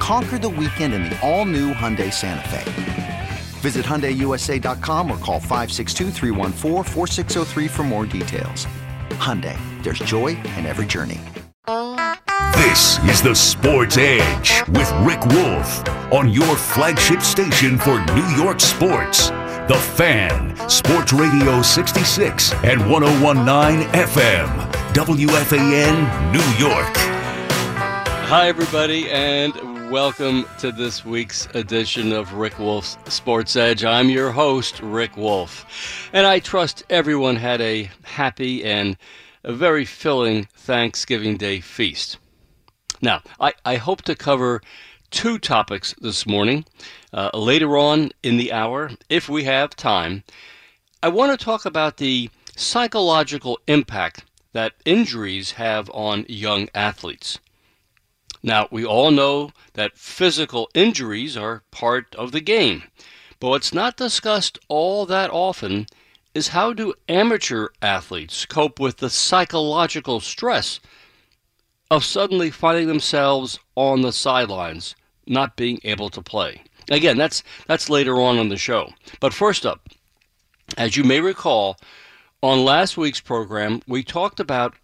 Conquer the weekend in the all new Hyundai Santa Fe. Visit HyundaiUSA.com or call 562 for more details. Hyundai, there's joy in every journey. This is the Sports Edge with Rick Wolf on your flagship station for New York sports. The Fan, Sports Radio 66 and 1019 FM, WFAN, New York. Hi, everybody, and welcome to this week's edition of Rick Wolf's Sports Edge. I'm your host, Rick Wolf, and I trust everyone had a happy and a very filling Thanksgiving Day feast. Now, I, I hope to cover two topics this morning. Uh, later on in the hour, if we have time, I want to talk about the psychological impact that injuries have on young athletes. Now, we all know that physical injuries are part of the game, but what's not discussed all that often is how do amateur athletes cope with the psychological stress of suddenly finding themselves on the sidelines, not being able to play. Again, that's that's later on in the show. But first up, as you may recall, on last week's program, we talked about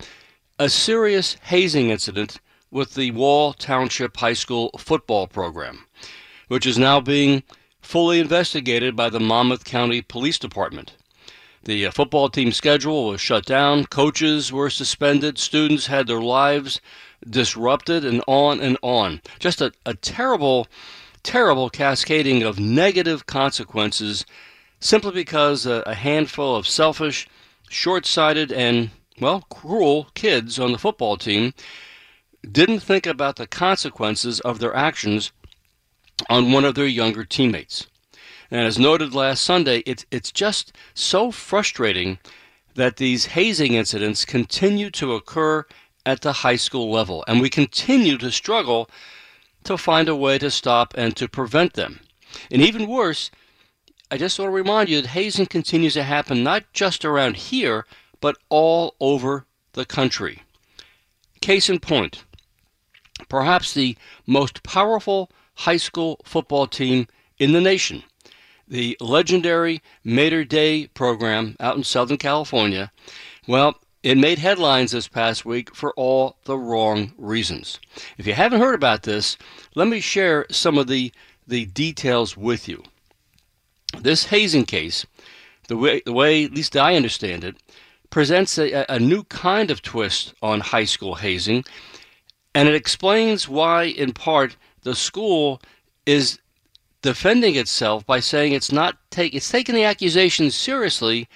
a serious hazing incident with the Wall Township High School football program, which is now being fully investigated by the Monmouth County Police Department. The uh, football team schedule was shut down, coaches were suspended, students had their lives disrupted, and on and on. Just a, a terrible, terrible cascading of negative consequences simply because a, a handful of selfish, short sighted, and, well, cruel kids on the football team didn't think about the consequences of their actions on one of their younger teammates. And as noted last Sunday, it's, it's just so frustrating that these hazing incidents continue to occur at the high school level, and we continue to struggle to find a way to stop and to prevent them. And even worse, I just want to remind you that hazing continues to happen not just around here, but all over the country. Case in point, perhaps the most powerful high school football team in the nation, the legendary Mater Dei program out in Southern California. Well, it made headlines this past week for all the wrong reasons. If you haven't heard about this, let me share some of the, the details with you. This hazing case, the way, the way at least I understand it, presents a, a new kind of twist on high school hazing and it explains why, in part, the school is defending itself by saying it's not take it's taking the accusations seriously,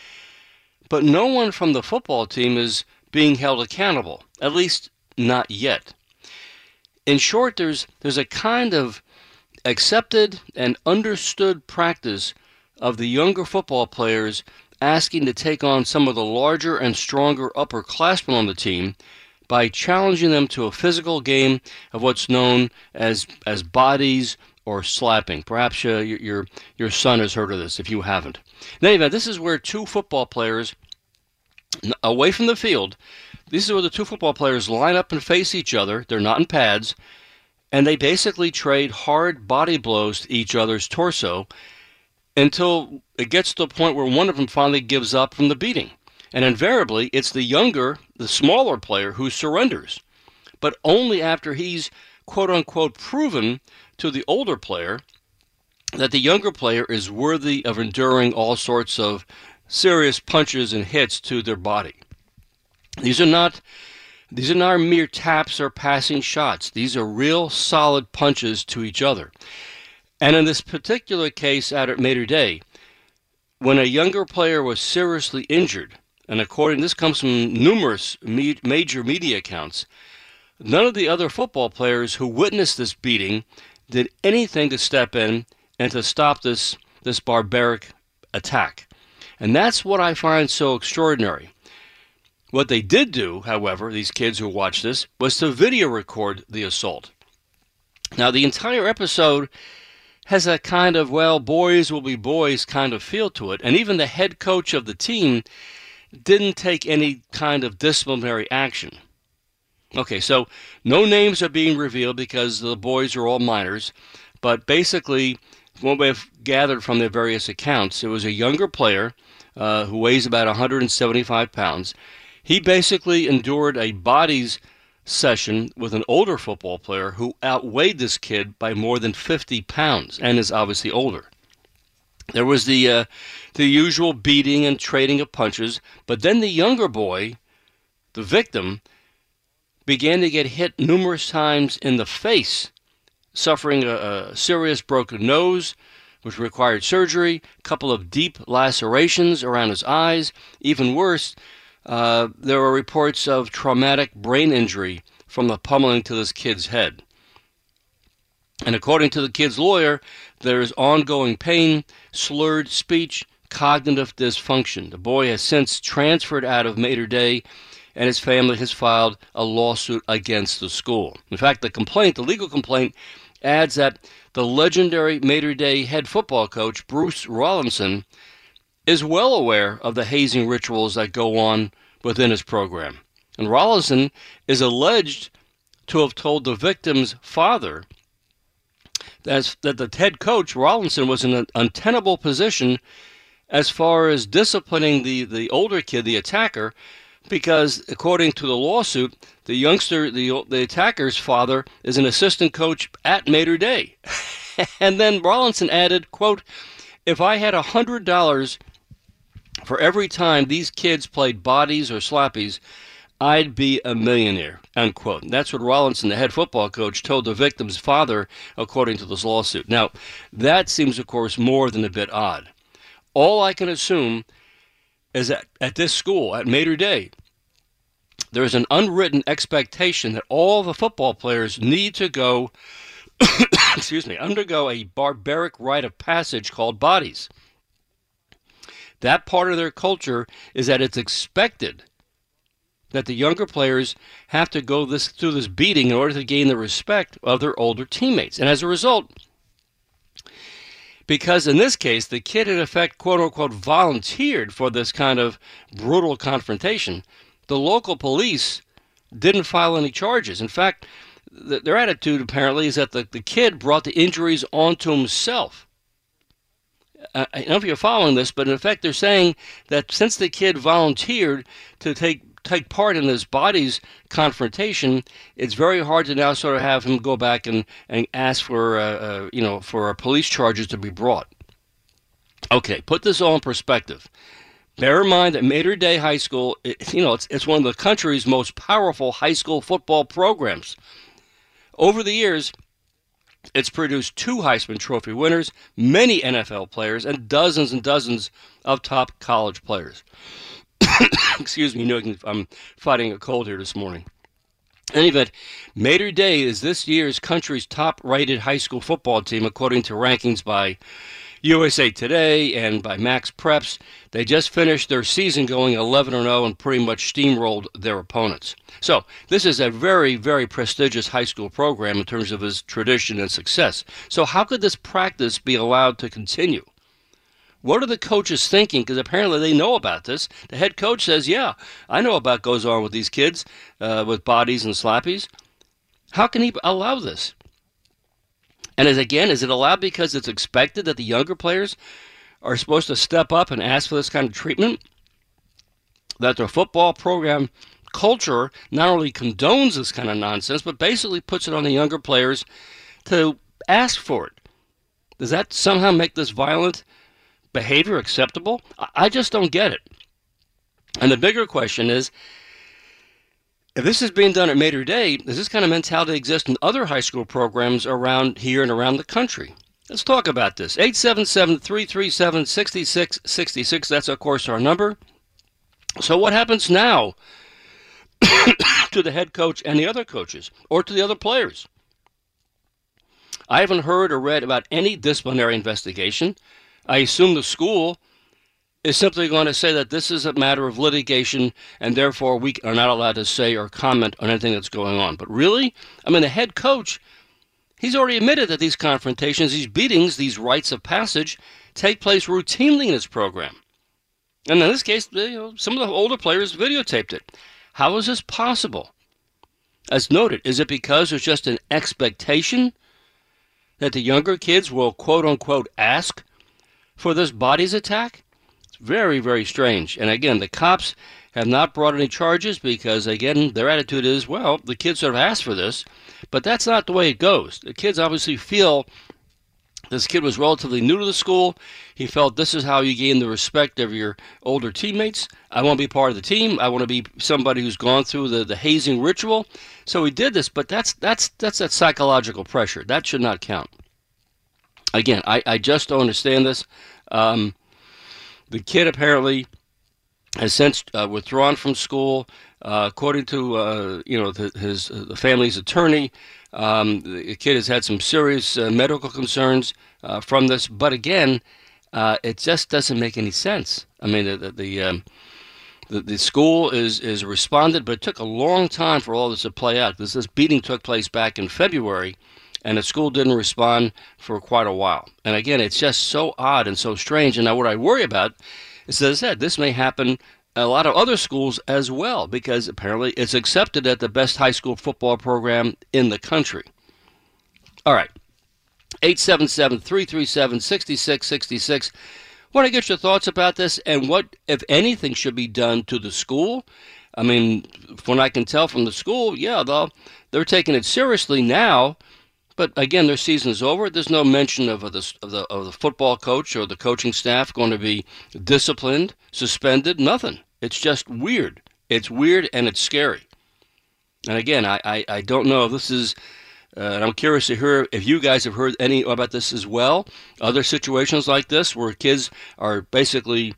but no one from the football team is being held accountable. At least not yet. In short, there's there's a kind of accepted and understood practice of the younger football players asking to take on some of the larger and stronger upperclassmen on the team by challenging them to a physical game of what's known as as bodies or slapping. Perhaps uh, your, your son has heard of this if you haven't. In any this is where two football players away from the field. This is where the two football players line up and face each other. They're not in pads, and they basically trade hard body blows to each other's torso until it gets to the point where one of them finally gives up from the beating. And invariably, it's the younger, the smaller player who surrenders, but only after he's quote unquote proven to the older player that the younger player is worthy of enduring all sorts of serious punches and hits to their body. These are not these are not mere taps or passing shots. These are real solid punches to each other. And in this particular case out at Mater Dei, when a younger player was seriously injured, and according this comes from numerous me- major media accounts, none of the other football players who witnessed this beating did anything to step in and to stop this, this barbaric attack. And that's what I find so extraordinary. What they did do, however, these kids who watched this, was to video record the assault. Now, the entire episode has a kind of, well, boys will be boys kind of feel to it. And even the head coach of the team didn't take any kind of disciplinary action. Okay, so no names are being revealed because the boys are all minors, but basically, what we've gathered from their various accounts, it was a younger player uh, who weighs about 175 pounds. He basically endured a bodies session with an older football player who outweighed this kid by more than 50 pounds and is obviously older. There was the uh, the usual beating and trading of punches, but then the younger boy, the victim, began to get hit numerous times in the face, suffering a, a serious broken nose, which required surgery, a couple of deep lacerations around his eyes. Even worse, uh, there were reports of traumatic brain injury from the pummeling to this kid's head. And according to the kid's lawyer, there is ongoing pain, slurred speech, cognitive dysfunction. The boy has since transferred out of Mater Dei, and his family has filed a lawsuit against the school. In fact, the complaint, the legal complaint, adds that the legendary Mater Dei head football coach, Bruce Rollinson, is well aware of the hazing rituals that go on within his program. And Rollinson is alleged to have told the victim's father that, that the head coach, Rollinson, was in an untenable position as far as disciplining the, the older kid, the attacker, because according to the lawsuit, the youngster, the, the attacker's father, is an assistant coach at Mater Dei. and then Rollinson added, quote, if I had a hundred dollars for every time these kids played bodies or slappies, I'd be a millionaire, unquote. That's what Rollinson, the head football coach, told the victim's father, according to this lawsuit. Now, that seems, of course, more than a bit odd. All I can assume is that at this school, at Mater Dei, there is an unwritten expectation that all the football players need to go, excuse me, undergo a barbaric rite of passage called bodies. That part of their culture is that it's expected that the younger players have to go this through this beating in order to gain the respect of their older teammates. And as a result, because in this case the kid in effect quote unquote volunteered for this kind of brutal confrontation, the local police didn't file any charges. In fact, th- their attitude apparently is that the, the kid brought the injuries onto himself. Uh, I don't know if you're following this, but in effect, they're saying that since the kid volunteered to take take part in this bodies confrontation, it's very hard to now sort of have him go back and, and ask for uh, uh, you know for police charges to be brought. Okay, put this all in perspective. Bear in mind that Mater Dei High School, it, you know, it's, it's one of the country's most powerful high school football programs. Over the years, it's produced two Heisman Trophy winners, many NFL players, and dozens and dozens of top college players. Excuse me, I'm fighting a cold here this morning. In any event, Mater Dei is this year's country's top rated high school football team according to rankings by USA Today and by MaxPreps. They just finished their season going 11 0 and pretty much steamrolled their opponents. So, this is a very, very prestigious high school program in terms of its tradition and success. So, how could this practice be allowed to continue? What are the coaches thinking? Because apparently they know about this. The head coach says, "Yeah, I know about goes on with these kids uh, with bodies and slappies." How can he allow this? And as again, is it allowed because it's expected that the younger players are supposed to step up and ask for this kind of treatment? That their football program culture not only condones this kind of nonsense, but basically puts it on the younger players to ask for it. Does that somehow make this violent behavior acceptable? I just don't get it. And the bigger question is if this is being done at Mater Dei, does this kind of mentality exist in other high school programs around here and around the country? Let's talk about this. 877 337 6666. That's, of course, our number. So, what happens now to the head coach and the other coaches or to the other players? I haven't heard or read about any disciplinary investigation. I assume the school is simply going to say that this is a matter of litigation and therefore we are not allowed to say or comment on anything that's going on. But really, I mean, the head coach, he's already admitted that these confrontations, these beatings, these rites of passage take place routinely in his program. And in this case, you know, some of the older players videotaped it. How is this possible? As noted, is it because there's just an expectation that the younger kids will quote unquote ask for this bodies attack? It's very, very strange. And again, the cops have not brought any charges because, again, their attitude is, well, the kids sort of asked for this, but that's not the way it goes. The kids obviously feel this kid was relatively new to the school. He felt this is how you gain the respect of your older teammates. I want to be part of the team. I want to be somebody who's gone through the, the hazing ritual. So he did this, but that's that's that's that psychological pressure. That should not count. Again, I, I just don't understand this. Um, the kid apparently has since uh, withdrawn from school. Uh, according to uh, you know the, his uh, the family's attorney, um, the kid has had some serious uh, medical concerns uh, from this. But again, it just doesn't make any sense. I mean, the the, the, um, the, the school is is responded, but it took a long time for all this to play out. This this beating took place back in February and the school didn't respond for quite a while. And again, it's just so odd and so strange. And now, what I worry about is, as I said, this may happen a lot of other schools as well, because apparently it's accepted at the best high school football program in the country. All right. 877 337 6666. Want to get your thoughts about this and what, if anything, should be done to the school? I mean, what I can tell from the school, yeah, they're taking it seriously now but again, their season is over. There's no mention of, the, of, the, of the football coach or the coaching staff going to be disciplined, suspended, nothing. It's just weird. It's weird and it's scary. And again, I, I, I don't know if this is, uh, and I'm curious to hear if you guys have heard any about this as well. Other situations like this where kids are basically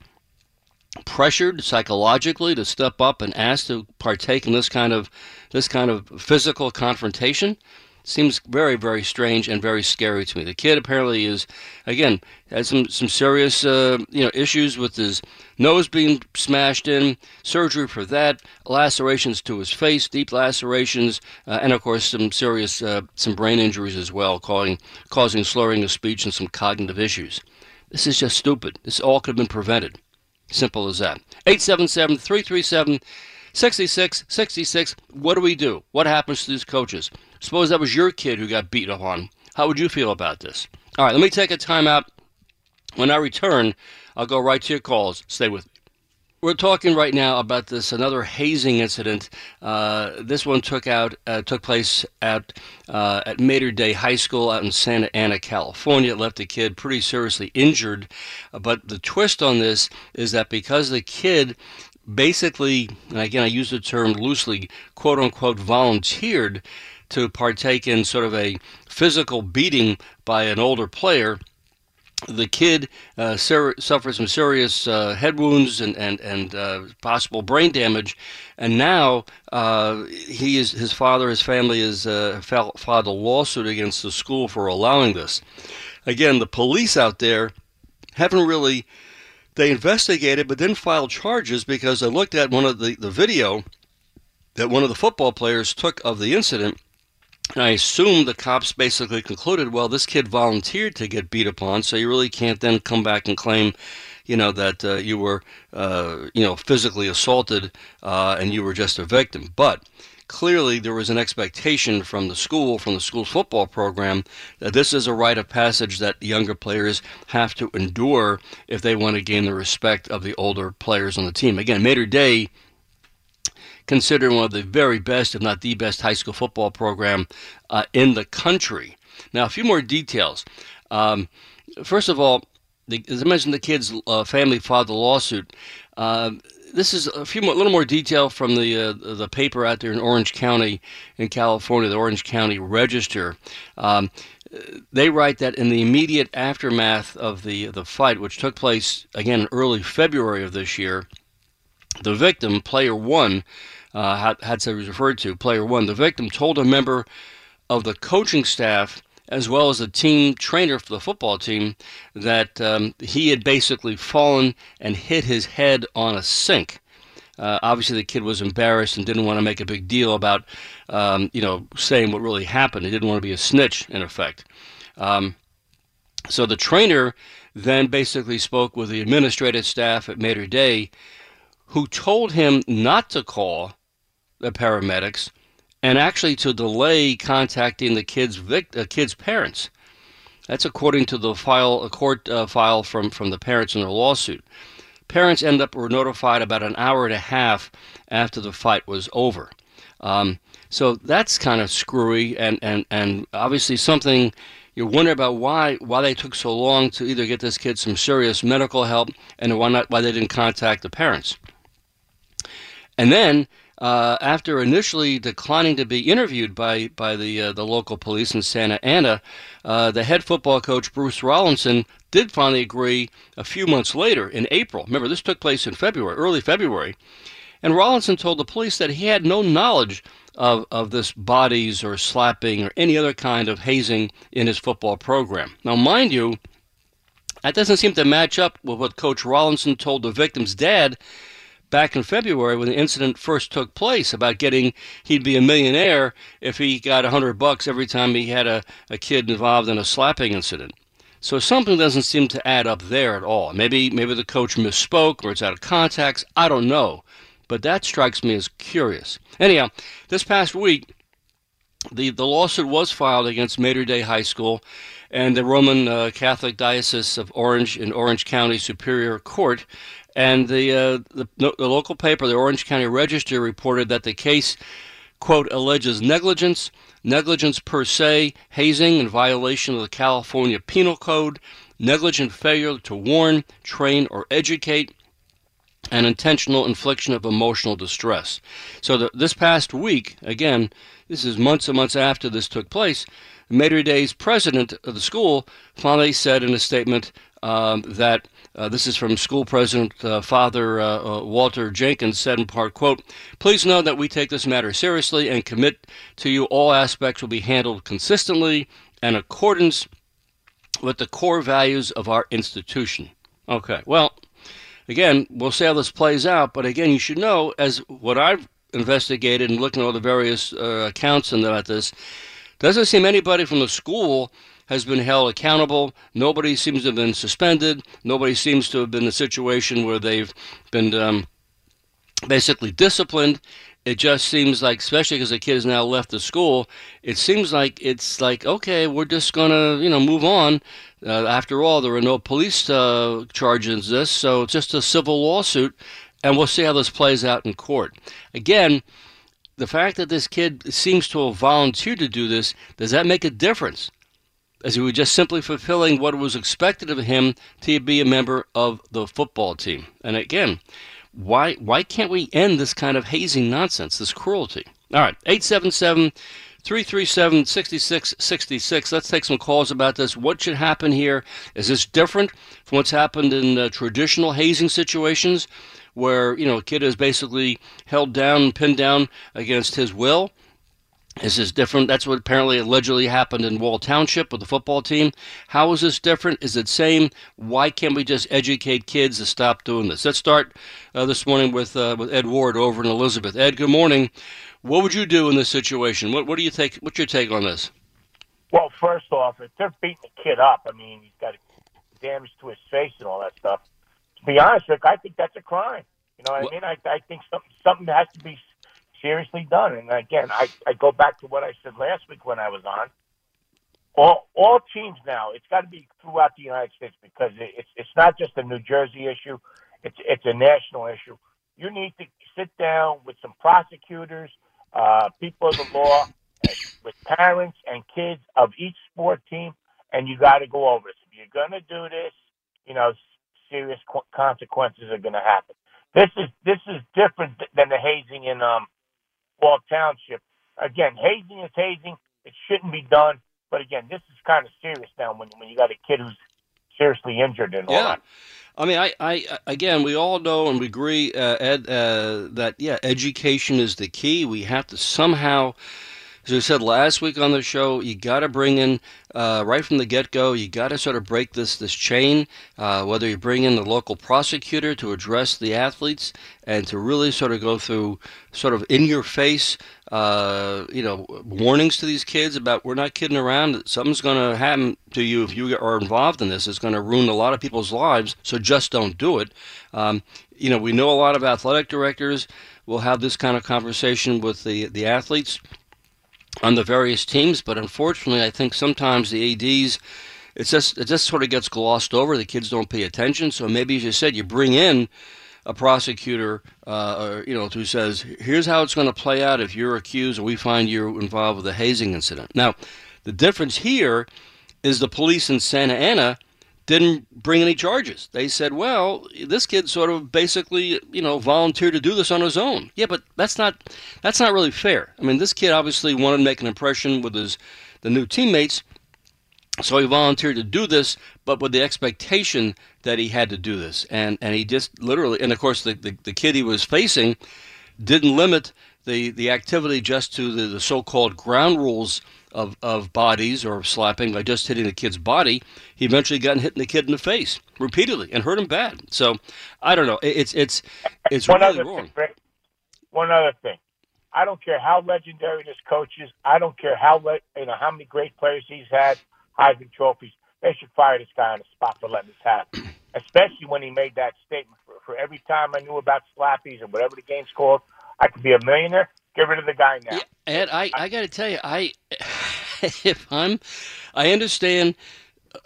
pressured psychologically to step up and ask to partake in this kind of this kind of physical confrontation seems very, very strange and very scary to me. The kid apparently is, again, had some some serious uh, you know issues with his nose being smashed in, surgery for that, lacerations to his face, deep lacerations, uh, and of course some serious uh, some brain injuries as well, causing causing slurring of speech and some cognitive issues. This is just stupid. This all could have been prevented. Simple as that. 877 337 66 66. What do we do? What happens to these coaches? Suppose that was your kid who got beat up on. How would you feel about this? All right, let me take a time out. When I return, I'll go right to your calls. Stay with me. We're talking right now about this another hazing incident. Uh, this one took out uh, took place at uh, at Mater Dei High School out in Santa Ana, California. It left a kid pretty seriously injured. but the twist on this is that because the kid basically, and again I use the term loosely, quote unquote, volunteered to partake in sort of a physical beating by an older player. The kid uh, ser- suffered some serious uh, head wounds and and and uh, possible brain damage, and now uh, he is his father, his family has uh, filed a lawsuit against the school for allowing this. Again, the police out there haven't really they investigated but then filed charges because they looked at one of the, the video that one of the football players took of the incident I assume the cops basically concluded, well, this kid volunteered to get beat upon, so you really can't then come back and claim, you know, that uh, you were, uh, you know, physically assaulted uh, and you were just a victim. But clearly there was an expectation from the school, from the school's football program, that this is a rite of passage that younger players have to endure if they want to gain the respect of the older players on the team. Again, Mater Dei considered one of the very best, if not the best, high school football program uh, in the country. Now, a few more details. Um, first of all, the, as I mentioned, the kid's uh, family filed the lawsuit. Uh, this is a few more, a little more detail from the uh, the paper out there in Orange County, in California, the Orange County Register. Um, they write that in the immediate aftermath of the the fight, which took place again early February of this year, the victim, player one, uh, to be referred to, player one, the victim told a member of the coaching staff as well as the team trainer for the football team, that um, he had basically fallen and hit his head on a sink. Uh, obviously, the kid was embarrassed and didn't want to make a big deal about, um, you know, saying what really happened. He didn't want to be a snitch, in effect. Um, so the trainer then basically spoke with the administrative staff at Mater Dei, who told him not to call the paramedics and actually to delay contacting the kid's uh, kid's parents. That's according to the file, a court uh, file from, from the parents in their lawsuit. Parents end up were notified about an hour and a half after the fight was over. Um, so that's kind of screwy and, and, and obviously something you wonder about why why they took so long to either get this kid some serious medical help and why not why they didn't contact the parents. And then uh, after initially declining to be interviewed by by the uh, the local police in Santa Ana, uh, the head football coach Bruce Rollinson did finally agree a few months later in April. Remember, this took place in February, early February, and Rollinson told the police that he had no knowledge of, of this bodies or slapping or any other kind of hazing in his football program. Now, mind you, that doesn't seem to match up with what Coach Rollinson told the victim's dad back in February when the incident first took place about getting he'd be a millionaire if he got a hundred bucks every time he had a, a kid involved in a slapping incident. So something doesn't seem to add up there at all. Maybe maybe the coach misspoke or it's out of context. I don't know. But that strikes me as curious. Anyhow, this past week, the, the lawsuit was filed against Mater Dei High School and the Roman uh, Catholic Diocese of Orange in Orange County Superior Court. And the, uh, the, the local paper, the Orange County Register, reported that the case, quote, alleges negligence, negligence per se, hazing in violation of the California Penal Code, negligent failure to warn, train, or educate, and intentional infliction of emotional distress. So the, this past week, again, this is months and months after this took place, Mater Dei's president of the school finally said in a statement um, that uh, this is from school president uh, Father uh, uh, Walter Jenkins said in part, quote, Please know that we take this matter seriously and commit to you all aspects will be handled consistently and accordance with the core values of our institution. Okay, well, again, we'll see how this plays out. But again, you should know, as what I've investigated and looking at all the various uh, accounts and about this, doesn't seem anybody from the school has been held accountable. Nobody seems to have been suspended. Nobody seems to have been in a situation where they've been um, basically disciplined. It just seems like, especially because the kid has now left the school, it seems like it's like, okay, we're just going to, you know, move on. Uh, after all, there are no police uh, charges this, so it's just a civil lawsuit, and we'll see how this plays out in court. Again, the fact that this kid seems to have volunteered to do this, does that make a difference? As he was just simply fulfilling what was expected of him to be a member of the football team. And again, why why can't we end this kind of hazing nonsense, this cruelty? All right, 877 337 6666. Let's take some calls about this. What should happen here? Is this different from what's happened in uh, traditional hazing situations where, you know, a kid is basically held down pinned down against his will? Is this different? That's what apparently allegedly happened in Wall Township with the football team. How is this different? Is it same? Why can't we just educate kids to stop doing this? Let's start uh, this morning with uh, with Ed Ward over in Elizabeth. Ed, good morning. What would you do in this situation? What What do you take? What's your take on this? Well, first off, if they're beating the kid up, I mean, he's got damage to his face and all that stuff. To be honest, Rick, I think that's a crime. You know what well, I mean? I, I think something something has to be seriously done. And again, I, I go back to what I said last week when I was on. All all teams now, it's got to be throughout the United States because it, it's it's not just a New Jersey issue; it's it's a national issue. You need to sit down with some prosecutors uh, people of the law, with parents and kids of each sport team, and you got to go over this. If you're going to do this, you know, serious qu- consequences are going to happen. This is this is different than the hazing in um, Wall Township. Again, hazing is hazing. It shouldn't be done. But again, this is kind of serious now when when you got a kid who's seriously injured and all yeah. that. I mean, I, I again, we all know and we agree, uh, Ed, uh, that yeah, education is the key. We have to somehow as we said last week on the show, you got to bring in uh, right from the get-go. You got to sort of break this this chain. Uh, whether you bring in the local prosecutor to address the athletes and to really sort of go through sort of in your face, uh, you know, warnings to these kids about we're not kidding around. Something's going to happen to you if you are involved in this. It's going to ruin a lot of people's lives. So just don't do it. Um, you know, we know a lot of athletic directors will have this kind of conversation with the the athletes on the various teams. But unfortunately, I think sometimes the ads it's just it just sort of gets glossed over. The kids don't pay attention. So maybe, as you said, you bring in a prosecutor, uh, or, you know, who says, "Here's how it's going to play out if you're accused and we find you're involved with a hazing incident." Now, the difference here is the police in Santa Ana didn't bring any charges. They said, "Well, this kid sort of basically, you know, volunteered to do this on his own." Yeah, but that's not that's not really fair. I mean, this kid obviously wanted to make an impression with his the new teammates, so he volunteered to do this, but with the expectation that he had to do this, and and he just literally, and of course, the the, the kid he was facing didn't limit the the activity just to the, the so-called ground rules of, of bodies or slapping by just hitting the kid's body, he eventually got hit the kid in the face repeatedly and hurt him bad. So I don't know. It's it's it's one really other wrong. Thing, one other thing. I don't care how legendary this coach is. I don't care how le- you know how many great players he's had, Heisman trophies. They should fire this guy on the spot for letting this happen. Especially when he made that statement. For, for every time I knew about slappies and whatever the game's called, I could be a millionaire. Get rid of the guy now. Yeah, Ed, I, I got to tell you, I if I'm, I understand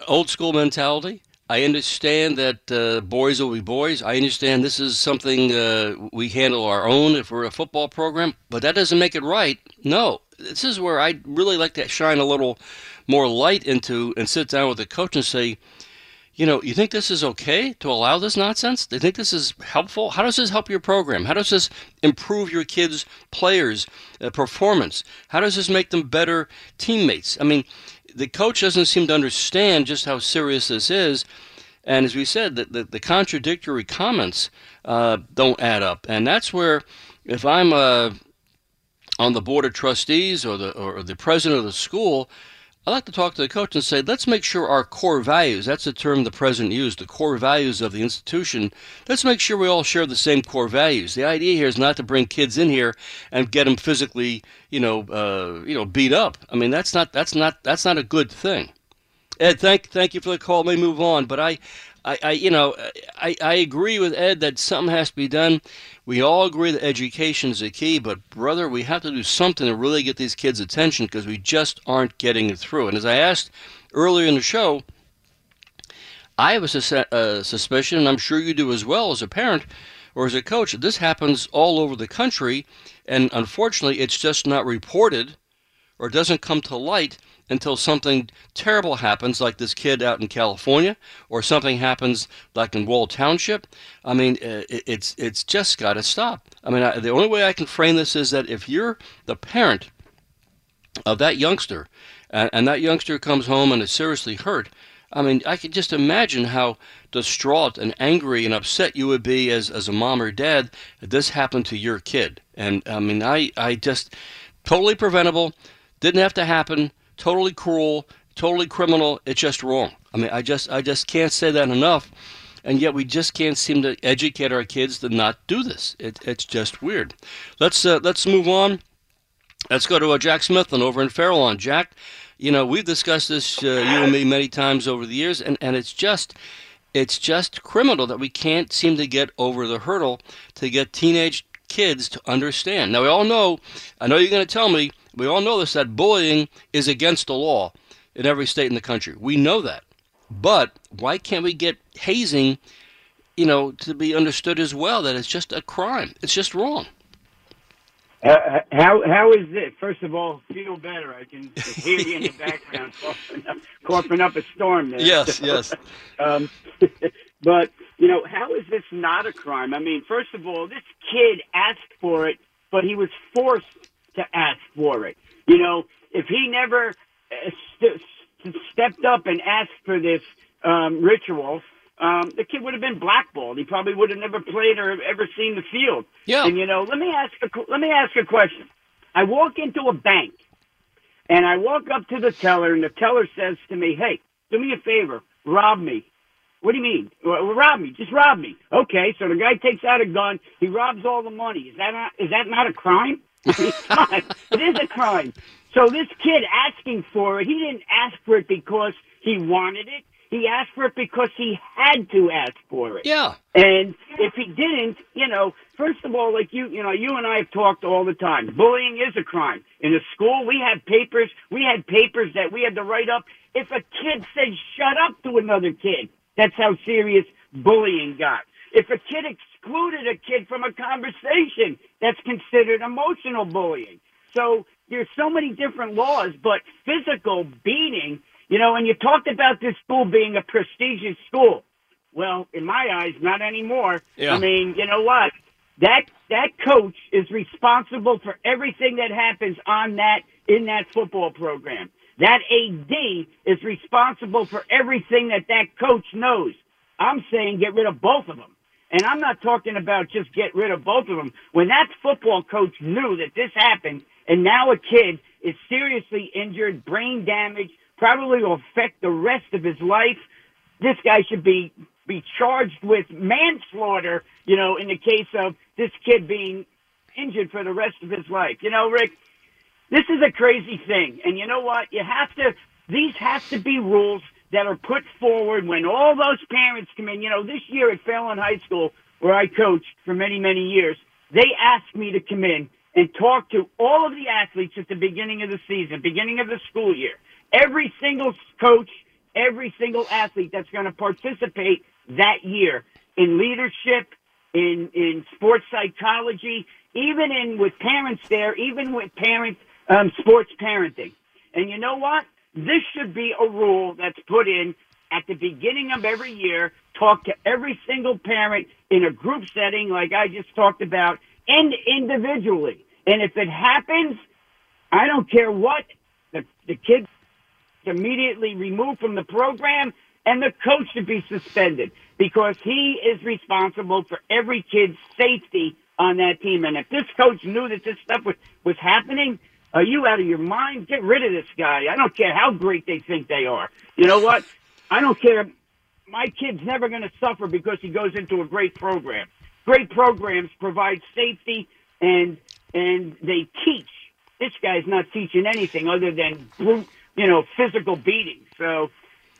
old school mentality. I understand that uh, boys will be boys. I understand this is something uh, we handle our own if we're a football program, but that doesn't make it right. No, this is where I'd really like to shine a little more light into and sit down with the coach and say, you know, you think this is okay to allow this nonsense? Do you think this is helpful? How does this help your program? How does this improve your kids' players' uh, performance? How does this make them better teammates? I mean, the coach doesn't seem to understand just how serious this is. And as we said, the, the, the contradictory comments uh, don't add up. And that's where, if I'm uh, on the board of trustees or the, or the president of the school, I like to talk to the coach and say, let's make sure our core values, that's the term the president used, the core values of the institution, let's make sure we all share the same core values. The idea here is not to bring kids in here and get them physically, you know, uh, you know, beat up. I mean, that's not, that's not, that's not a good thing. Ed, thank, thank you for the call. Let me move on. But I, I, I you know, I, I agree with Ed that something has to be done. We all agree that education is the key, but brother, we have to do something to really get these kids' attention because we just aren't getting it through. And as I asked earlier in the show, I have a, sus- suspicion, and I'm sure you do as well as a parent or as a coach, this happens all over the country, and unfortunately, it's just not reported or doesn't come to light until something terrible happens, like this kid out in California, or something happens like in Wall Township. I mean, uh, it's it's just got to stop. I mean, I, the only way I can frame this is that if you're the parent of that youngster, and, and that youngster comes home and is seriously hurt, I mean, I can just imagine how distraught and angry and upset you would be as, as a mom or dad if this happened to your kid. And I mean, I, I just totally preventable, didn't have to happen totally cruel, totally criminal. It's just wrong. I mean, I just I just can't say that enough. And yet we just can't seem to educate our kids to not do this. It, it's just weird. Let's uh, let's move on. Let's go to uh, Jack Smithland over in Fairlawn. Jack, you know we've discussed this uh, you and me many times over the years, and, and it's just it's just criminal that we can't seem to get over the hurdle to get teenage kids to understand. Now we all know. I know you're going to tell me we all know this that bullying is against the law in every state in the country. We know that. But why can't we get hazing, you know, to be understood as well that it's just a crime? It's just wrong. Uh, how how is it? First of all, feel better. I can hear you in the background coughing up, coughing up a storm there. Yes, yes. Um, but you know, how is this not a crime? I mean, first of all, this kid asked for it, but he was forced to ask for it. You know, if he never uh, st- stepped up and asked for this um, ritual, um, the kid would have been blackballed. He probably would have never played or ever seen the field. Yeah. And you know, let me ask a, let me ask a question. I walk into a bank And I walk up to the teller, and the teller says to me, "Hey, do me a favor, rob me." What do you mean? Well, rob me? Just rob me. Okay, so the guy takes out a gun. He robs all the money. Is that not, is that not a crime? it is a crime. So this kid asking for it, he didn't ask for it because he wanted it. He asked for it because he had to ask for it. Yeah. And if he didn't, you know, first of all, like you, you know, you and I have talked all the time. Bullying is a crime. In a school, we had papers, we had papers that we had to write up. If a kid said shut up to another kid, that's how serious bullying got. If a kid excluded a kid from a conversation, that's considered emotional bullying. So there's so many different laws, but physical beating you know, and you talked about this school being a prestigious school. Well, in my eyes, not anymore. Yeah. I mean, you know what? That that coach is responsible for everything that happens on that in that football program. That AD is responsible for everything that that coach knows. I'm saying get rid of both of them. And I'm not talking about just get rid of both of them. When that football coach knew that this happened and now a kid is seriously injured, brain damage, probably will affect the rest of his life. This guy should be be charged with manslaughter, you know, in the case of this kid being injured for the rest of his life. You know, Rick, this is a crazy thing. And you know what? You have to, these have to be rules that are put forward when all those parents come in. You know, this year at Fallon High School, where I coached for many, many years, they asked me to come in and talk to all of the athletes at the beginning of the season, beginning of the school year every single coach, every single athlete that's going to participate that year in leadership, in in sports psychology, even in with parents there, even with parents um, sports parenting. And you know what? This should be a rule that's put in at the beginning of every year. Talk to every single parent in a group setting, like I just talked about, and individually. And if it happens, I don't care what the the kid immediately removed from the program and the coach should be suspended because he is responsible for every kid's safety on that team. And if this coach knew that this stuff was, was happening, are you out of your mind? Get rid of this guy. I don't care how great they think they are. You know what? I don't care. My kid's never going to suffer because he goes into a great program. Great programs provide safety and and they teach. This guy's not teaching anything other than brute you know, physical beating. So,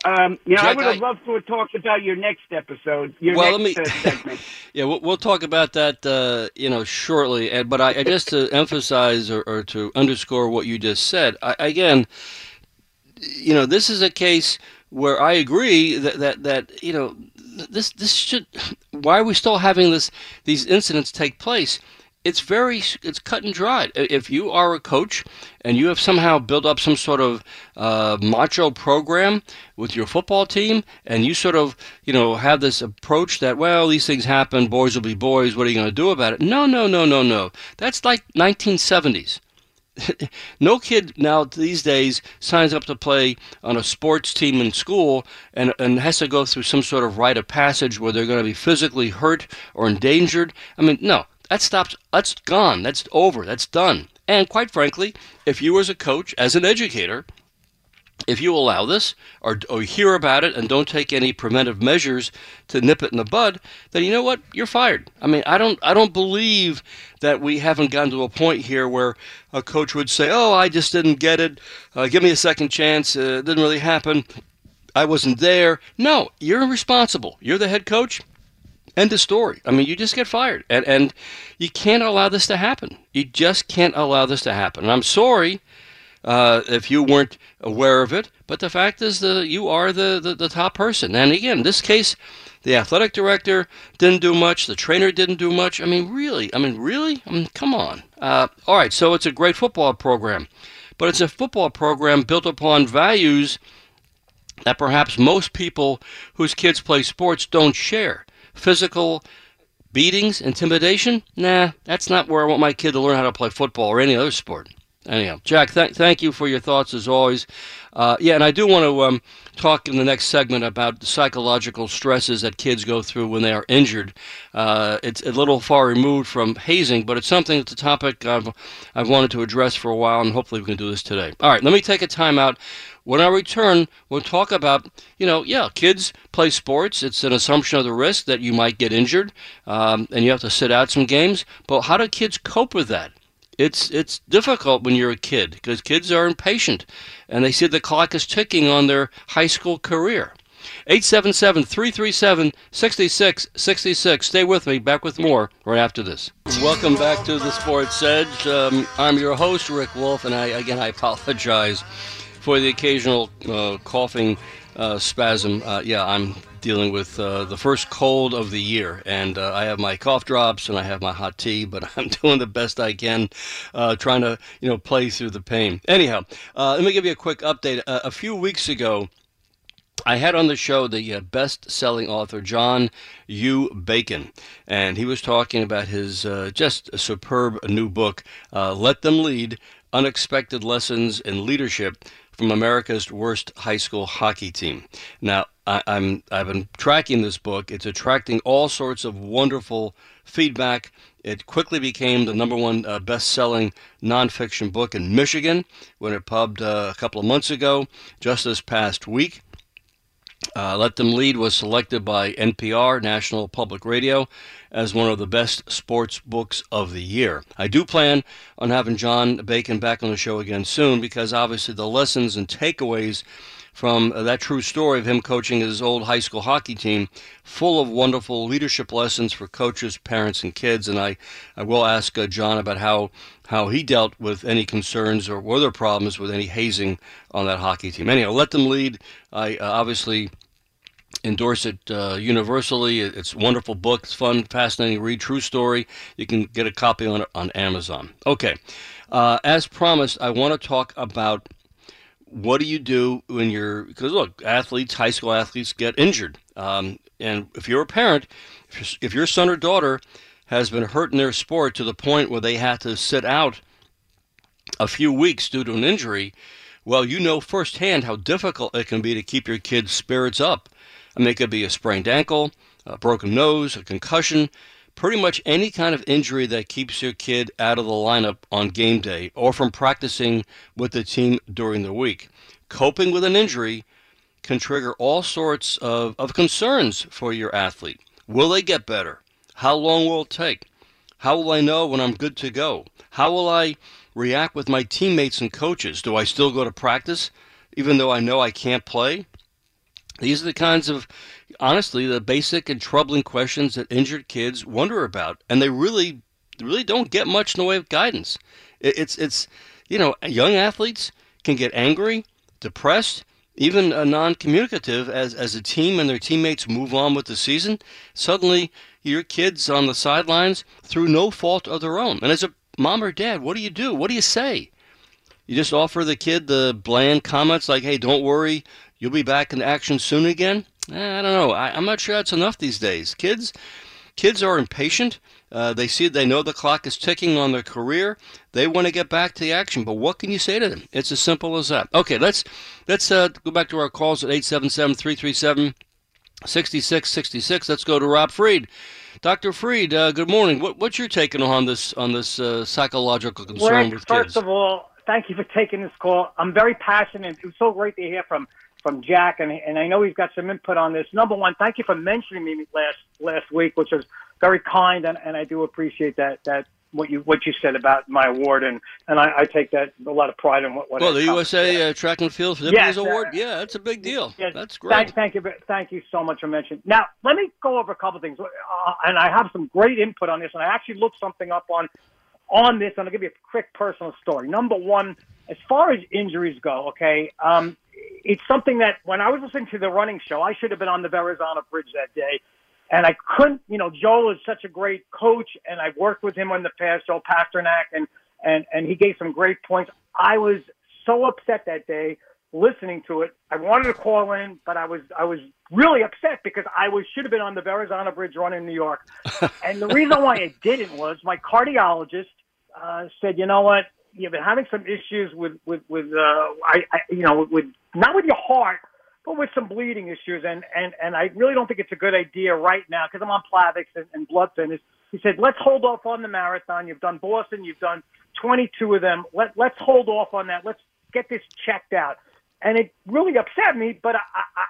um, know, Jack, I would have loved to have talked about your next episode. Your well, next, let me. Uh, yeah, we'll, we'll, talk about that, uh, you know, shortly. And, but I, I just to emphasize or, or, to underscore what you just said. I, again, you know, this is a case where I agree that that that you know this this should. Why are we still having this these incidents take place? It's very it's cut and dried. If you are a coach and you have somehow built up some sort of uh, macho program with your football team, and you sort of you know have this approach that well these things happen, boys will be boys. What are you going to do about it? No, no, no, no, no. That's like 1970s. no kid now these days signs up to play on a sports team in school and, and has to go through some sort of rite of passage where they're going to be physically hurt or endangered. I mean, no, that stops. That's gone. That's over. That's done. And quite frankly, if you as a coach, as an educator, if you allow this or, or hear about it and don't take any preventive measures to nip it in the bud, then you know what? You're fired. I mean, I don't I don't believe that we haven't gotten to a point here where a coach would say, "Oh, I just didn't get it. Uh, give me a second chance. Uh, it didn't really happen. I wasn't there." No, you're responsible. You're the head coach. End of story. I mean, you just get fired, and and you can't allow this to happen. You just can't allow this to happen. And I'm sorry uh, if you weren't aware of it, but the fact is that you are the, the the top person. And again, this case, the athletic director didn't do much. The trainer didn't do much. I mean, really? I mean, really? I mean, come on. Uh, all right, so it's a great football program, but it's a football program built upon values that perhaps most people whose kids play sports don't share physical beatings, intimidation, nah, that's not where I want my kid to learn how to play football or any other sport. anyhow, Jack, th- thank you for your thoughts as always. Uh, yeah, and I do want to um, talk in the next segment about the psychological stresses that kids go through when they are injured. Uh, it's a little far removed from hazing, but it's something that's a topic I've, I've wanted to address for a while, and hopefully we can do this today. All right, let me take a time out. When I return, we'll talk about, you know, yeah, kids play sports. It's an assumption of the risk that you might get injured um, and you have to sit out some games. But how do kids cope with that? It's it's difficult when you're a kid because kids are impatient and they see the clock is ticking on their high school career. 877-337-6666. Stay with me. Back with more right after this. Welcome back to the Sports Edge. Um, I'm your host, Rick Wolf, and I again I apologize for the occasional uh, coughing uh, spasm. Uh, yeah, I'm dealing with uh, the first cold of the year, and uh, I have my cough drops and I have my hot tea, but I'm doing the best I can, uh, trying to you know play through the pain. Anyhow, uh, let me give you a quick update. A few weeks ago. I had on the show the best-selling author John U. Bacon, and he was talking about his just superb new book, "Let Them Lead: Unexpected Lessons in Leadership from America's worst high school hockey team. Now, I, am I've been tracking this book. It's attracting all sorts of wonderful feedback. It quickly became the number one uh, best-selling nonfiction book in Michigan when it pubbed uh, a couple of months ago. Just this past week, uh, Let Them Lead was selected by NPR, National Public Radio, as one of the best sports books of the year. I do plan on having John Bacon back on the show again soon because obviously the lessons and takeaways from uh, that true story of him coaching his old high school hockey team, full of wonderful leadership lessons for coaches, parents, and kids. And I, I will ask uh, John about how how he dealt with any concerns or other problems with any hazing on that hockey team. Anyhow, let them lead. I uh, obviously endorse it uh, universally. It's a wonderful book. It's fun, fascinating read. True story. You can get a copy on on Amazon. Okay. Uh, as promised, I want to talk about what do you do when you're because look, athletes, high school athletes get injured, um, and if you're a parent, if your son or daughter has been hurt in their sport to the point where they have to sit out a few weeks due to an injury, well, you know firsthand how difficult it can be to keep your kid's spirits up. I mean, it could be a sprained ankle, a broken nose, a concussion, pretty much any kind of injury that keeps your kid out of the lineup on game day or from practicing with the team during the week. Coping with an injury can trigger all sorts of, of concerns for your athlete. Will they get better? How long will it take? How will I know when I'm good to go? How will I react with my teammates and coaches? Do I still go to practice even though I know I can't play? These are the kinds of, honestly, the basic and troubling questions that injured kids wonder about, and they really, really don't get much in the way of guidance. It's, it's, you know, young athletes can get angry, depressed, even uh, non-communicative as as a team and their teammates move on with the season. Suddenly, your kids on the sidelines through no fault of their own. And as a mom or dad, what do you do? What do you say? You just offer the kid the bland comments like, "Hey, don't worry, You'll be back in action soon again? Eh, I don't know. I, am not sure that's enough these days. Kids, kids are impatient. Uh, they see, they know the clock is ticking on their career. They want to get back to the action. But what can you say to them? It's as simple as that. Okay, let's let's uh, go back to our calls at 877-337-6666. Let's go to Rob Freed. Dr. Freed, uh, good morning. What, what's your taking on this on this uh, psychological concern Rick, with kids? First of all, thank you for taking this call. I'm very passionate. It was so great to hear from from Jack, and and I know he's got some input on this. Number one, thank you for mentioning me last last week, which was very kind, and, and I do appreciate that that what you what you said about my award, and and I, I take that a lot of pride in what. what well, the USA uh, Track and Field Philippians yes, Award, uh, yeah, that's a big deal. Yes, that's great. Thank, thank, you, thank you so much for mentioning. Now, let me go over a couple of things, uh, and I have some great input on this, and I actually looked something up on on this, and I'll give you a quick personal story. Number one, as far as injuries go, okay, um, it's something that when I was listening to the running show, I should have been on the Verrazano Bridge that day. And I couldn't, you know, Joel is such a great coach, and I've worked with him in the past, Joel Pasternak, and and and he gave some great points. I was so upset that day listening to it. I wanted to call in, but I was I was really upset because I was should have been on the Verrazano Bridge run in New York. and the reason why I didn't was my cardiologist uh, said, you know what, you've been having some issues with with with uh, I, I you know with not with your heart, but with some bleeding issues, and and and I really don't think it's a good idea right now because I'm on Plavix and, and blood thinners. He said, let's hold off on the marathon. You've done Boston, you've done 22 of them. Let let's hold off on that. Let's get this checked out. And it really upset me, but I,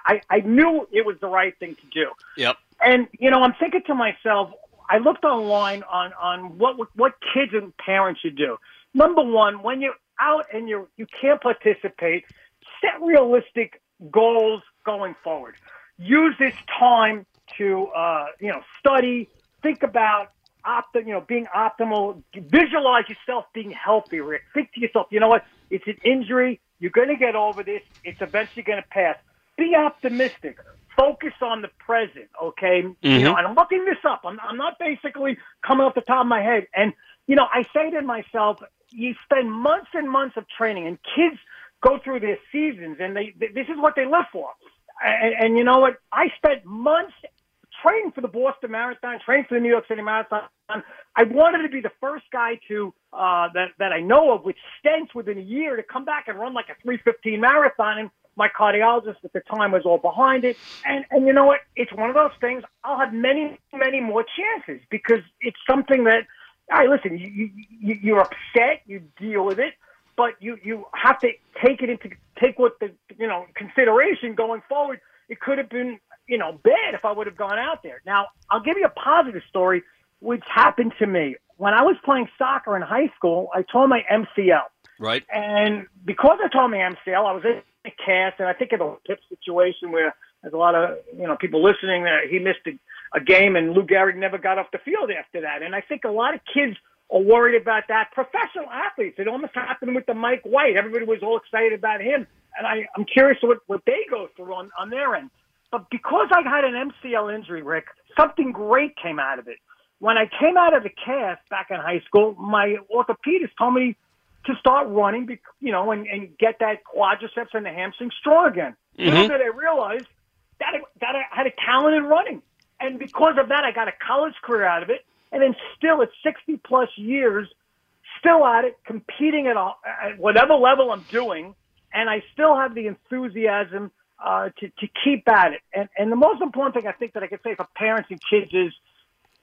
I, I knew it was the right thing to do. Yep. And you know, I'm thinking to myself, I looked online on on what what kids and parents should do. Number one, when you're out and you you can't participate, set realistic goals going forward. Use this time to uh, you know study, think about opti- you know being optimal. Visualize yourself being healthy, Rick. Think to yourself, you know what? It's an injury. You're going to get over this. It's eventually going to pass. Be optimistic. Focus on the present, okay? Mm-hmm. You know, and I'm looking this up. I'm, I'm not basically coming off the top of my head. And, you know, I say to myself, you spend months and months of training, and kids go through their seasons, and they, this is what they live for. And, and you know what? I spent months training for the Boston Marathon, training for the New York City Marathon. I wanted to be the first guy to uh, that that I know of with stents within a year to come back and run like a 315 marathon. And my cardiologist at the time was all behind it. And and you know what? It's one of those things. I'll have many many more chances because it's something that. All right, listen. You, you you're upset. You deal with it but you you have to take it into take what the you know consideration going forward. It could have been you know, bad if I would have gone out there. Now, I'll give you a positive story, which happened to me. When I was playing soccer in high school, I tore my MCL. Right. And because I tore my MCL, I was in a cast, and I think of the Pipp situation where there's a lot of, you know, people listening that he missed a, a game and Lou Gehrig never got off the field after that. And I think a lot of kids are worried about that. Professional athletes, it almost happened with the Mike White. Everybody was all excited about him. And I, I'm curious what, what they go through on, on their end. But because I had an MCL injury, Rick, something great came out of it. When I came out of the cast back in high school, my orthopedist told me to start running, you know, and, and get that quadriceps and the hamstring strong again. Mm-hmm. Little did I realize that I, that I had a talent in running, and because of that, I got a college career out of it. And then still at 60 plus years, still at it, competing at, all, at whatever level I'm doing, and I still have the enthusiasm uh, to, to keep at it. And, and the most important thing I think that I can say for parents and kids is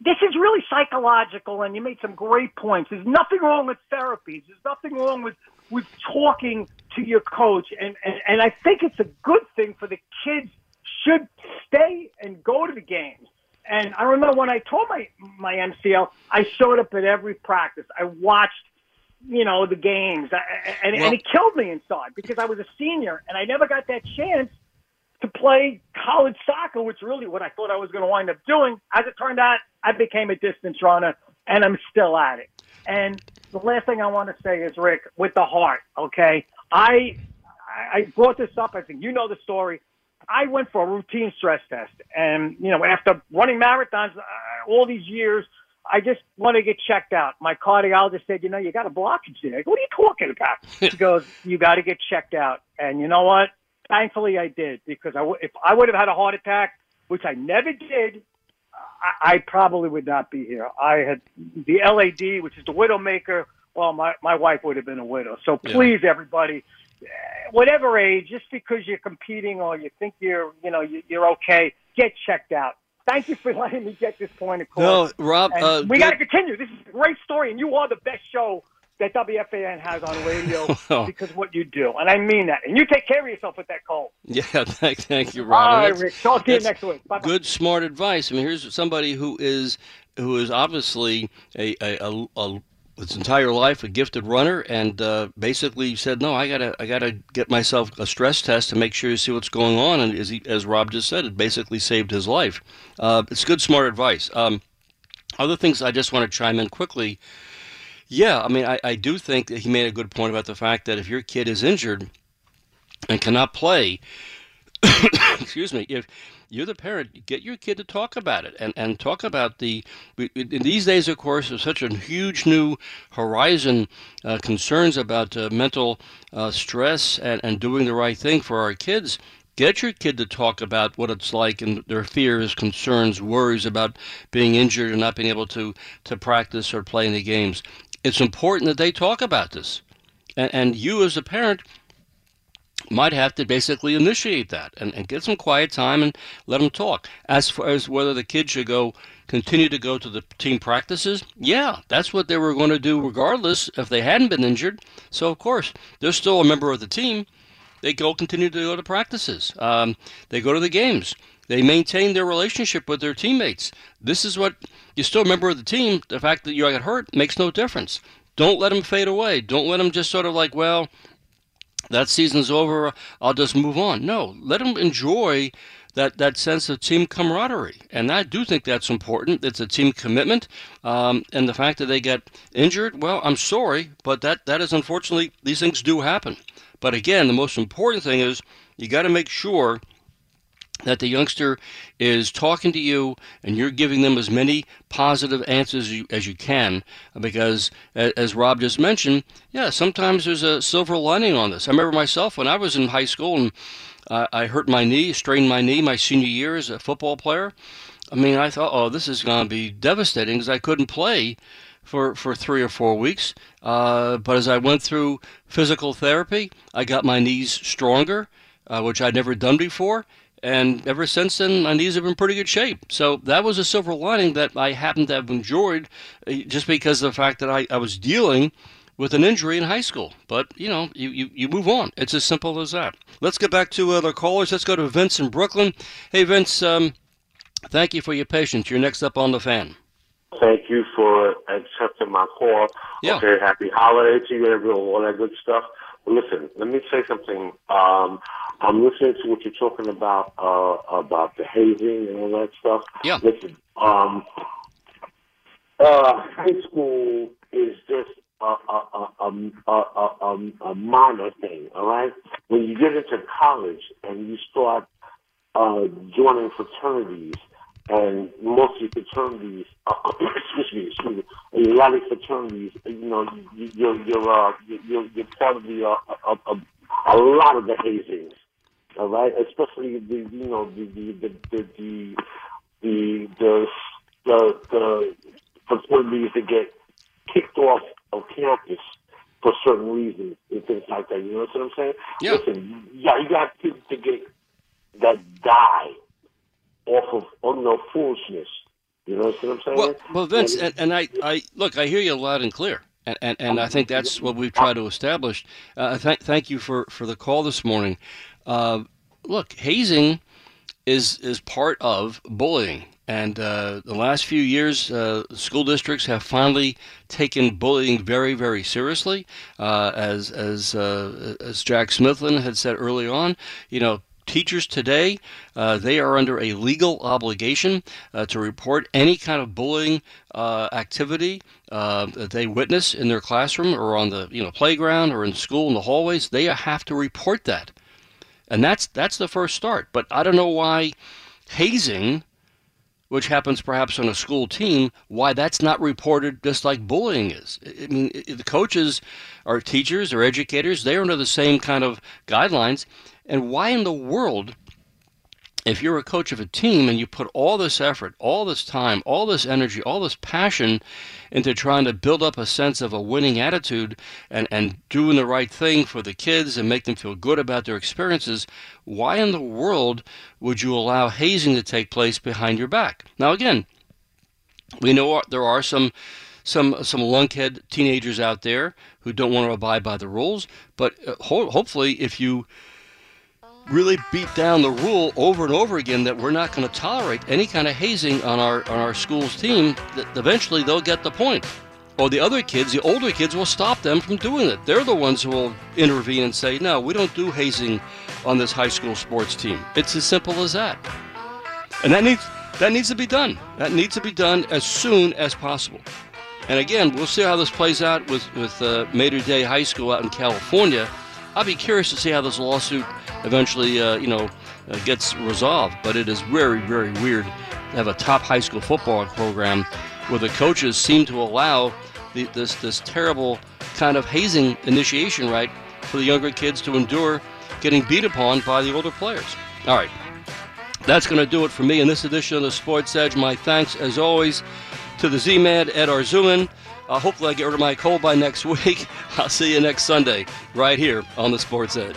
this is really psychological, and you made some great points. There's nothing wrong with therapies. There's nothing wrong with, with talking to your coach. And, and, and I think it's a good thing for the kids should stay and go to the games. And I remember when I told my, my MCL, I showed up at every practice. I watched you know, the games. And, well, and it killed me inside because I was a senior and I never got that chance to play college soccer, which really what I thought I was going to wind up doing. As it turned out, I became a distance runner, and I'm still at it. And the last thing I want to say is, Rick, with the heart, okay? I I brought this up. I think you know the story. I went for a routine stress test, and you know, after running marathons uh, all these years, I just want to get checked out. My cardiologist said, you know, you got a blockage there. Go, what are you talking about? He goes, you got to get checked out. And you know what? Thankfully, I did because I w- if I would have had a heart attack, which I never did, I, I probably would not be here. I had the LAD, which is the widowmaker. Well, my my wife would have been a widow. So please, yeah. everybody, whatever age, just because you're competing or you think you're, you know, you're okay, get checked out. Thank you for letting me get this point across. No, Rob, uh, we got to continue. This is a great story, and you are the best show that WFAN has on radio oh. because what you do, and I mean that. And you take care of yourself with that cold. Yeah, thank, thank you, Rob. All right, Rick. Talk to you next week. Bye-bye. Good, smart advice. I mean, here's somebody who is who is obviously a, a, a, a his entire life a gifted runner and uh, basically said no i gotta i gotta get myself a stress test to make sure you see what's going on and as, he, as rob just said it basically saved his life. Uh, it's good smart advice. Um, other things i just want to chime in quickly. Yeah i mean I, I do think that he made a good point about the fact that if your kid is injured and cannot play excuse me if you're the parent. Get your kid to talk about it and, and talk about the. In these days, of course, there's such a huge new horizon uh, concerns about uh, mental uh, stress and, and doing the right thing for our kids. Get your kid to talk about what it's like and their fears, concerns, worries about being injured and not being able to, to practice or play any games. It's important that they talk about this. And, and you, as a parent, might have to basically initiate that and, and get some quiet time and let them talk. As far as whether the kids should go continue to go to the team practices, yeah, that's what they were going to do regardless if they hadn't been injured. So of course they're still a member of the team. They go continue to go to practices. Um, they go to the games. They maintain their relationship with their teammates. This is what you're still a member of the team. The fact that you got hurt makes no difference. Don't let them fade away. Don't let them just sort of like, well, that season's over. I'll just move on. No, let them enjoy that, that sense of team camaraderie. And I do think that's important. It's a team commitment. Um, and the fact that they get injured, well, I'm sorry, but that, that is unfortunately, these things do happen. But again, the most important thing is you got to make sure that the youngster is talking to you and you're giving them as many positive answers as you, as you can because as rob just mentioned yeah sometimes there's a silver lining on this. I remember myself when i was in high school and uh, i hurt my knee strained my knee my senior year as a football player. I mean i thought oh this is going to be devastating because i couldn't play for, for three or four weeks. Uh, but as I went through physical therapy, I got my knees stronger, uh, which I'd never done before and ever since then, my knees have been pretty good shape. So that was a silver lining that I happened to have enjoyed uh, just because of the fact that I, I was dealing with an injury in high school. But, you know, you, you, you move on. It's as simple as that. Let's get back to other callers. Let's go to Vince in Brooklyn. Hey, Vince, um, thank you for your patience. You're next up on the fan. Thank you for accepting my call. Yeah. Okay, happy holiday to you, everyone, all that good stuff. Listen, let me say something. Um, I'm listening to what you're talking about uh, about the hazing and all that stuff. Yeah. Listen, um, uh, high school is just a, a, a, a, a, a minor thing, all right? When you get into college and you start uh, joining fraternities, and most of the fraternities, uh, excuse me, excuse me, a lot of fraternities, you know, you, you're you're uh, you're, you're part of the uh, a, a, a lot of the hazings all right, especially the you know the the the the the the the, the, the facilities that get kicked off of campus for certain reasons and things like that. You know what I'm saying? Yeah. Listen, yeah, you got kids to get that die off of no foolishness. You know what I'm saying? Well, well Vince, and, and I, I look, I hear you loud and clear. And, and, and I think that's what we've tried to establish. Uh, th- thank you for, for the call this morning. Uh, look, hazing is is part of bullying. And uh, the last few years, uh, school districts have finally taken bullying very, very seriously. Uh, as as uh, as Jack Smithlin had said early on, you know, teachers today uh, they are under a legal obligation uh, to report any kind of bullying activity that they witness in their classroom or on the you know playground or in school in the hallways. They have to report that and that's that's the first start. But I don't know why hazing, which happens perhaps on a school team, why that's not reported just like bullying is. I mean, the coaches are teachers or educators; they're under the same kind of guidelines. And why in the world if you're a coach of a team and you put all this effort, all this time, all this energy, all this passion into trying to build up a sense of a winning attitude and, and doing the right thing for the kids and make them feel good about their experiences, why in the world would you allow hazing to take place behind your back? Now, again, we know there are some some some lunkhead teenagers out there who don't want to abide by the rules, but uh, ho- hopefully, if you really beat down the rule over and over again that we're not going to tolerate any kind of hazing on our on our school's team, that eventually they'll get the point. Or the other kids, the older kids, will stop them from doing it. They're the ones who will intervene and say, "No, we don't do hazing on this high school sports team." It's as simple as that. And that needs that needs to be done. That needs to be done as soon as possible. And again, we'll see how this plays out with with uh, Mater Dei High School out in California. I'll be curious to see how this lawsuit eventually, uh, you know, uh, gets resolved. But it is very, very weird to have a top high school football program where the coaches seem to allow the, this this terrible kind of hazing initiation right for the younger kids to endure getting beat upon by the older players. All right. That's going to do it for me in this edition of the Sports Edge. My thanks, as always, to the Z-Man, Ed Arzuman, Uh, hopefully, I get rid of my cold by next week. I'll see you next Sunday right here on the Sports Edge.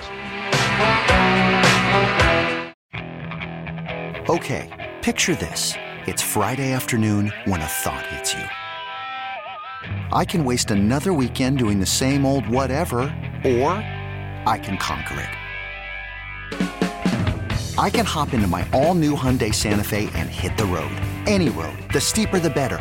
Okay, picture this. It's Friday afternoon when a thought hits you. I can waste another weekend doing the same old whatever, or I can conquer it. I can hop into my all new Hyundai Santa Fe and hit the road. Any road. The steeper, the better.